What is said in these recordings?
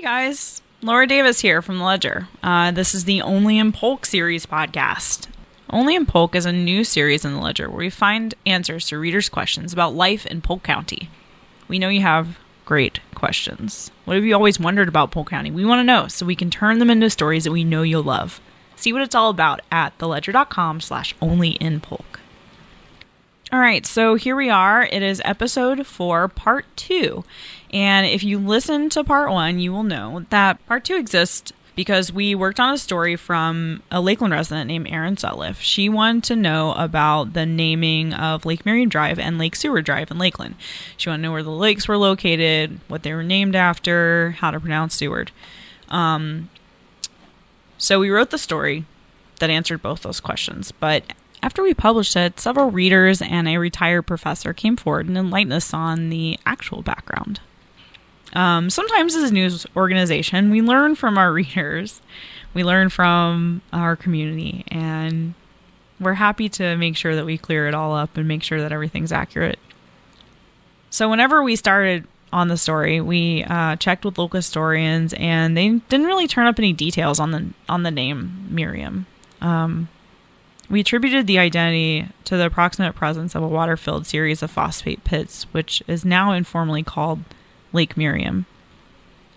Hey guys, Laura Davis here from the Ledger. Uh, this is the Only in Polk series podcast. Only in Polk is a new series in the Ledger where we find answers to readers' questions about life in Polk County. We know you have great questions. What have you always wondered about Polk County? We want to know so we can turn them into stories that we know you'll love. See what it's all about at theledger.com slash only in Polk. All right, so here we are. It is episode four, part two. And if you listen to part one, you will know that part two exists because we worked on a story from a Lakeland resident named Erin Sutliff. She wanted to know about the naming of Lake Miriam Drive and Lake Seward Drive in Lakeland. She wanted to know where the lakes were located, what they were named after, how to pronounce Seward. Um, so we wrote the story that answered both those questions. But after we published it, several readers and a retired professor came forward and enlightened us on the actual background. Um, sometimes, as a news organization, we learn from our readers, we learn from our community, and we're happy to make sure that we clear it all up and make sure that everything's accurate. So, whenever we started on the story, we uh, checked with local historians, and they didn't really turn up any details on the on the name Miriam. Um, we attributed the identity to the approximate presence of a water filled series of phosphate pits, which is now informally called Lake Miriam.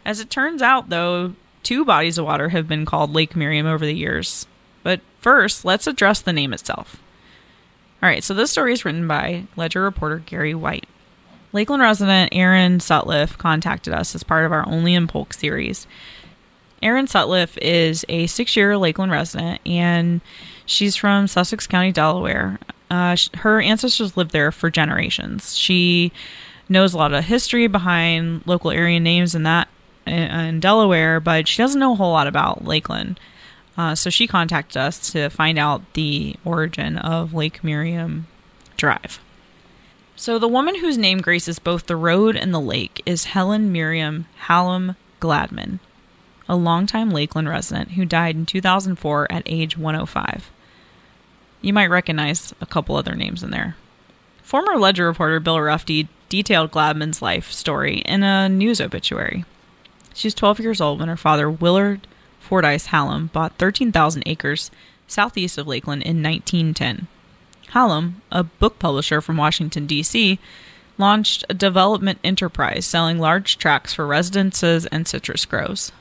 As it turns out, though, two bodies of water have been called Lake Miriam over the years. But first, let's address the name itself. All right, so this story is written by Ledger reporter Gary White. Lakeland resident Erin Sutliff contacted us as part of our Only in Polk series. Erin Sutliff is a six year Lakeland resident and she's from Sussex County, Delaware. Uh, her ancestors lived there for generations. She knows a lot of history behind local area names and that in Delaware, but she doesn't know a whole lot about Lakeland. Uh, so she contacted us to find out the origin of Lake Miriam Drive. So the woman whose name graces both the road and the lake is Helen Miriam Hallam Gladman, a longtime Lakeland resident who died in 2004 at age 105. You might recognize a couple other names in there. Former Ledger reporter Bill Rufty detailed Gladman's life story in a news obituary. She was 12 years old when her father, Willard Fordyce Hallam, bought 13,000 acres southeast of Lakeland in 1910. Hallam, a book publisher from Washington, D.C., launched a development enterprise selling large tracts for residences and citrus groves.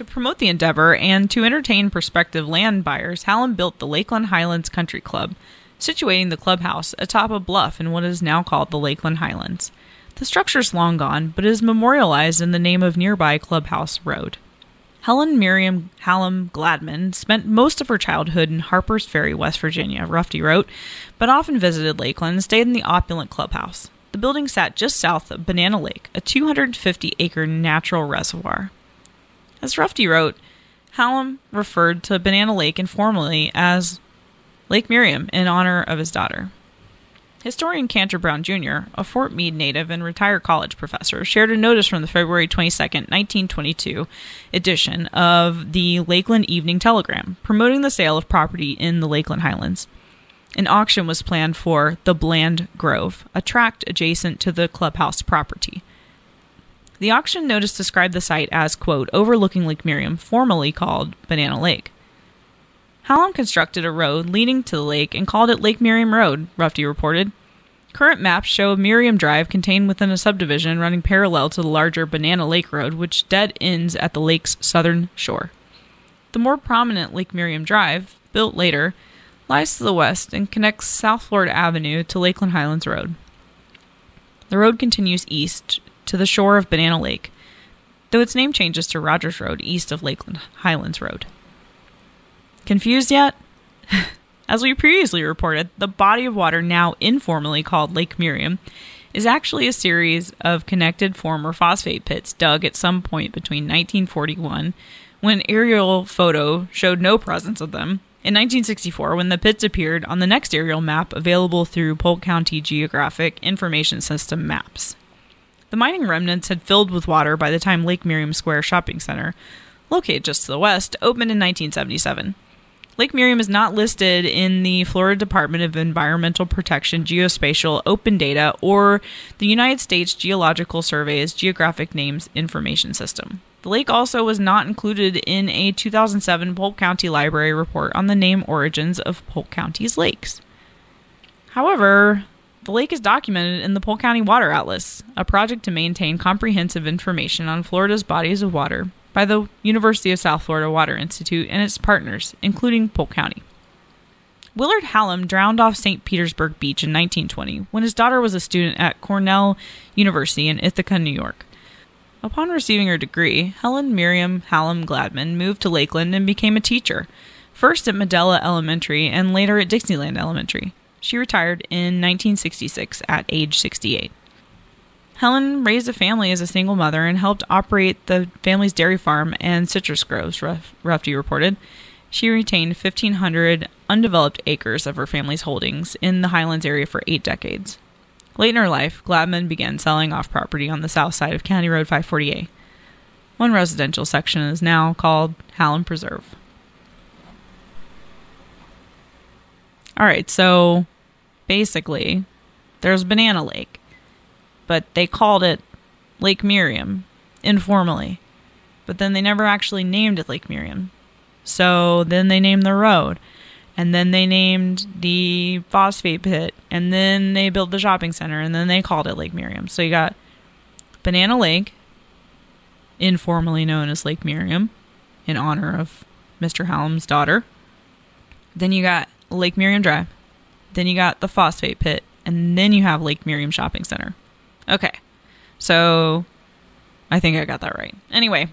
To promote the endeavor and to entertain prospective land buyers, Hallam built the Lakeland Highlands Country Club, situating the clubhouse atop a bluff in what is now called the Lakeland Highlands. The structure is long gone, but is memorialized in the name of nearby Clubhouse Road. Helen Miriam Hallam Gladman spent most of her childhood in Harper's Ferry, West Virginia, Rufty wrote, but often visited Lakeland and stayed in the opulent clubhouse. The building sat just south of Banana Lake, a 250 acre natural reservoir. As Rufty wrote, Hallam referred to Banana Lake informally as Lake Miriam in honor of his daughter. Historian Canter Brown Jr., a Fort Meade native and retired college professor, shared a notice from the February 22, 1922 edition of the Lakeland Evening Telegram promoting the sale of property in the Lakeland Highlands. An auction was planned for the Bland Grove, a tract adjacent to the clubhouse property. The auction notice described the site as, quote, overlooking Lake Miriam, formerly called Banana Lake. Hallam constructed a road leading to the lake and called it Lake Miriam Road, Rufty reported. Current maps show Miriam Drive contained within a subdivision running parallel to the larger Banana Lake Road, which dead ends at the lake's southern shore. The more prominent Lake Miriam Drive, built later, lies to the west and connects South Florida Avenue to Lakeland Highlands Road. The road continues east to the shore of Banana Lake, though its name changes to Rogers Road east of Lakeland Highlands Road. Confused yet? As we previously reported, the body of water now informally called Lake Miriam is actually a series of connected former phosphate pits dug at some point between 1941, when aerial photo showed no presence of them, in 1964, when the pits appeared on the next aerial map available through Polk County Geographic Information System maps. The mining remnants had filled with water by the time Lake Miriam Square Shopping Center, located just to the west, opened in 1977. Lake Miriam is not listed in the Florida Department of Environmental Protection Geospatial Open Data or the United States Geological Survey's Geographic Names Information System. The lake also was not included in a 2007 Polk County Library report on the name origins of Polk County's lakes. However, the lake is documented in the Polk County Water Atlas, a project to maintain comprehensive information on Florida's bodies of water by the University of South Florida Water Institute and its partners, including Polk County. Willard Hallam drowned off St. Petersburg Beach in 1920 when his daughter was a student at Cornell University in Ithaca, New York. Upon receiving her degree, Helen Miriam Hallam Gladman moved to Lakeland and became a teacher, first at Medulla Elementary and later at Dixieland Elementary. She retired in 1966 at age 68. Helen raised a family as a single mother and helped operate the family's dairy farm and citrus groves, Rufty reported. She retained 1,500 undeveloped acres of her family's holdings in the Highlands area for eight decades. Late in her life, Gladman began selling off property on the south side of County Road 548. One residential section is now called Hallam Preserve. All right, so basically, there's Banana Lake but they called it Lake Miriam informally. But then they never actually named it Lake Miriam. So then they named the road. And then they named the phosphate pit. And then they built the shopping center. And then they called it Lake Miriam. So you got Banana Lake, informally known as Lake Miriam, in honor of Mr. Hallam's daughter. Then you got Lake Miriam Drive. Then you got the phosphate pit. And then you have Lake Miriam Shopping Center. Okay. So I think I got that right. Anyway,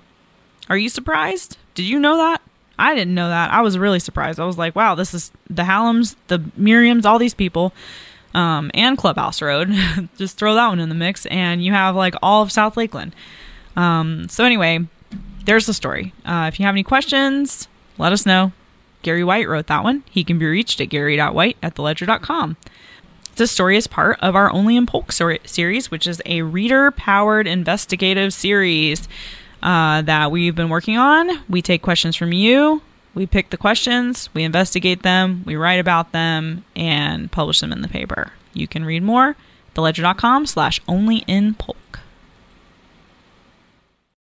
are you surprised? Did you know that? I didn't know that. I was really surprised. I was like, wow, this is the Hallams, the Miriams, all these people, um, and Clubhouse Road. Just throw that one in the mix, and you have like all of South Lakeland. Um, so, anyway, there's the story. Uh, if you have any questions, let us know. Gary White wrote that one. He can be reached at gary.white at theledger.com. This story is part of our Only in Polk series, which is a reader powered investigative series uh, that we've been working on. We take questions from you, we pick the questions, we investigate them, we write about them, and publish them in the paper. You can read more theledger.com slash only in polk.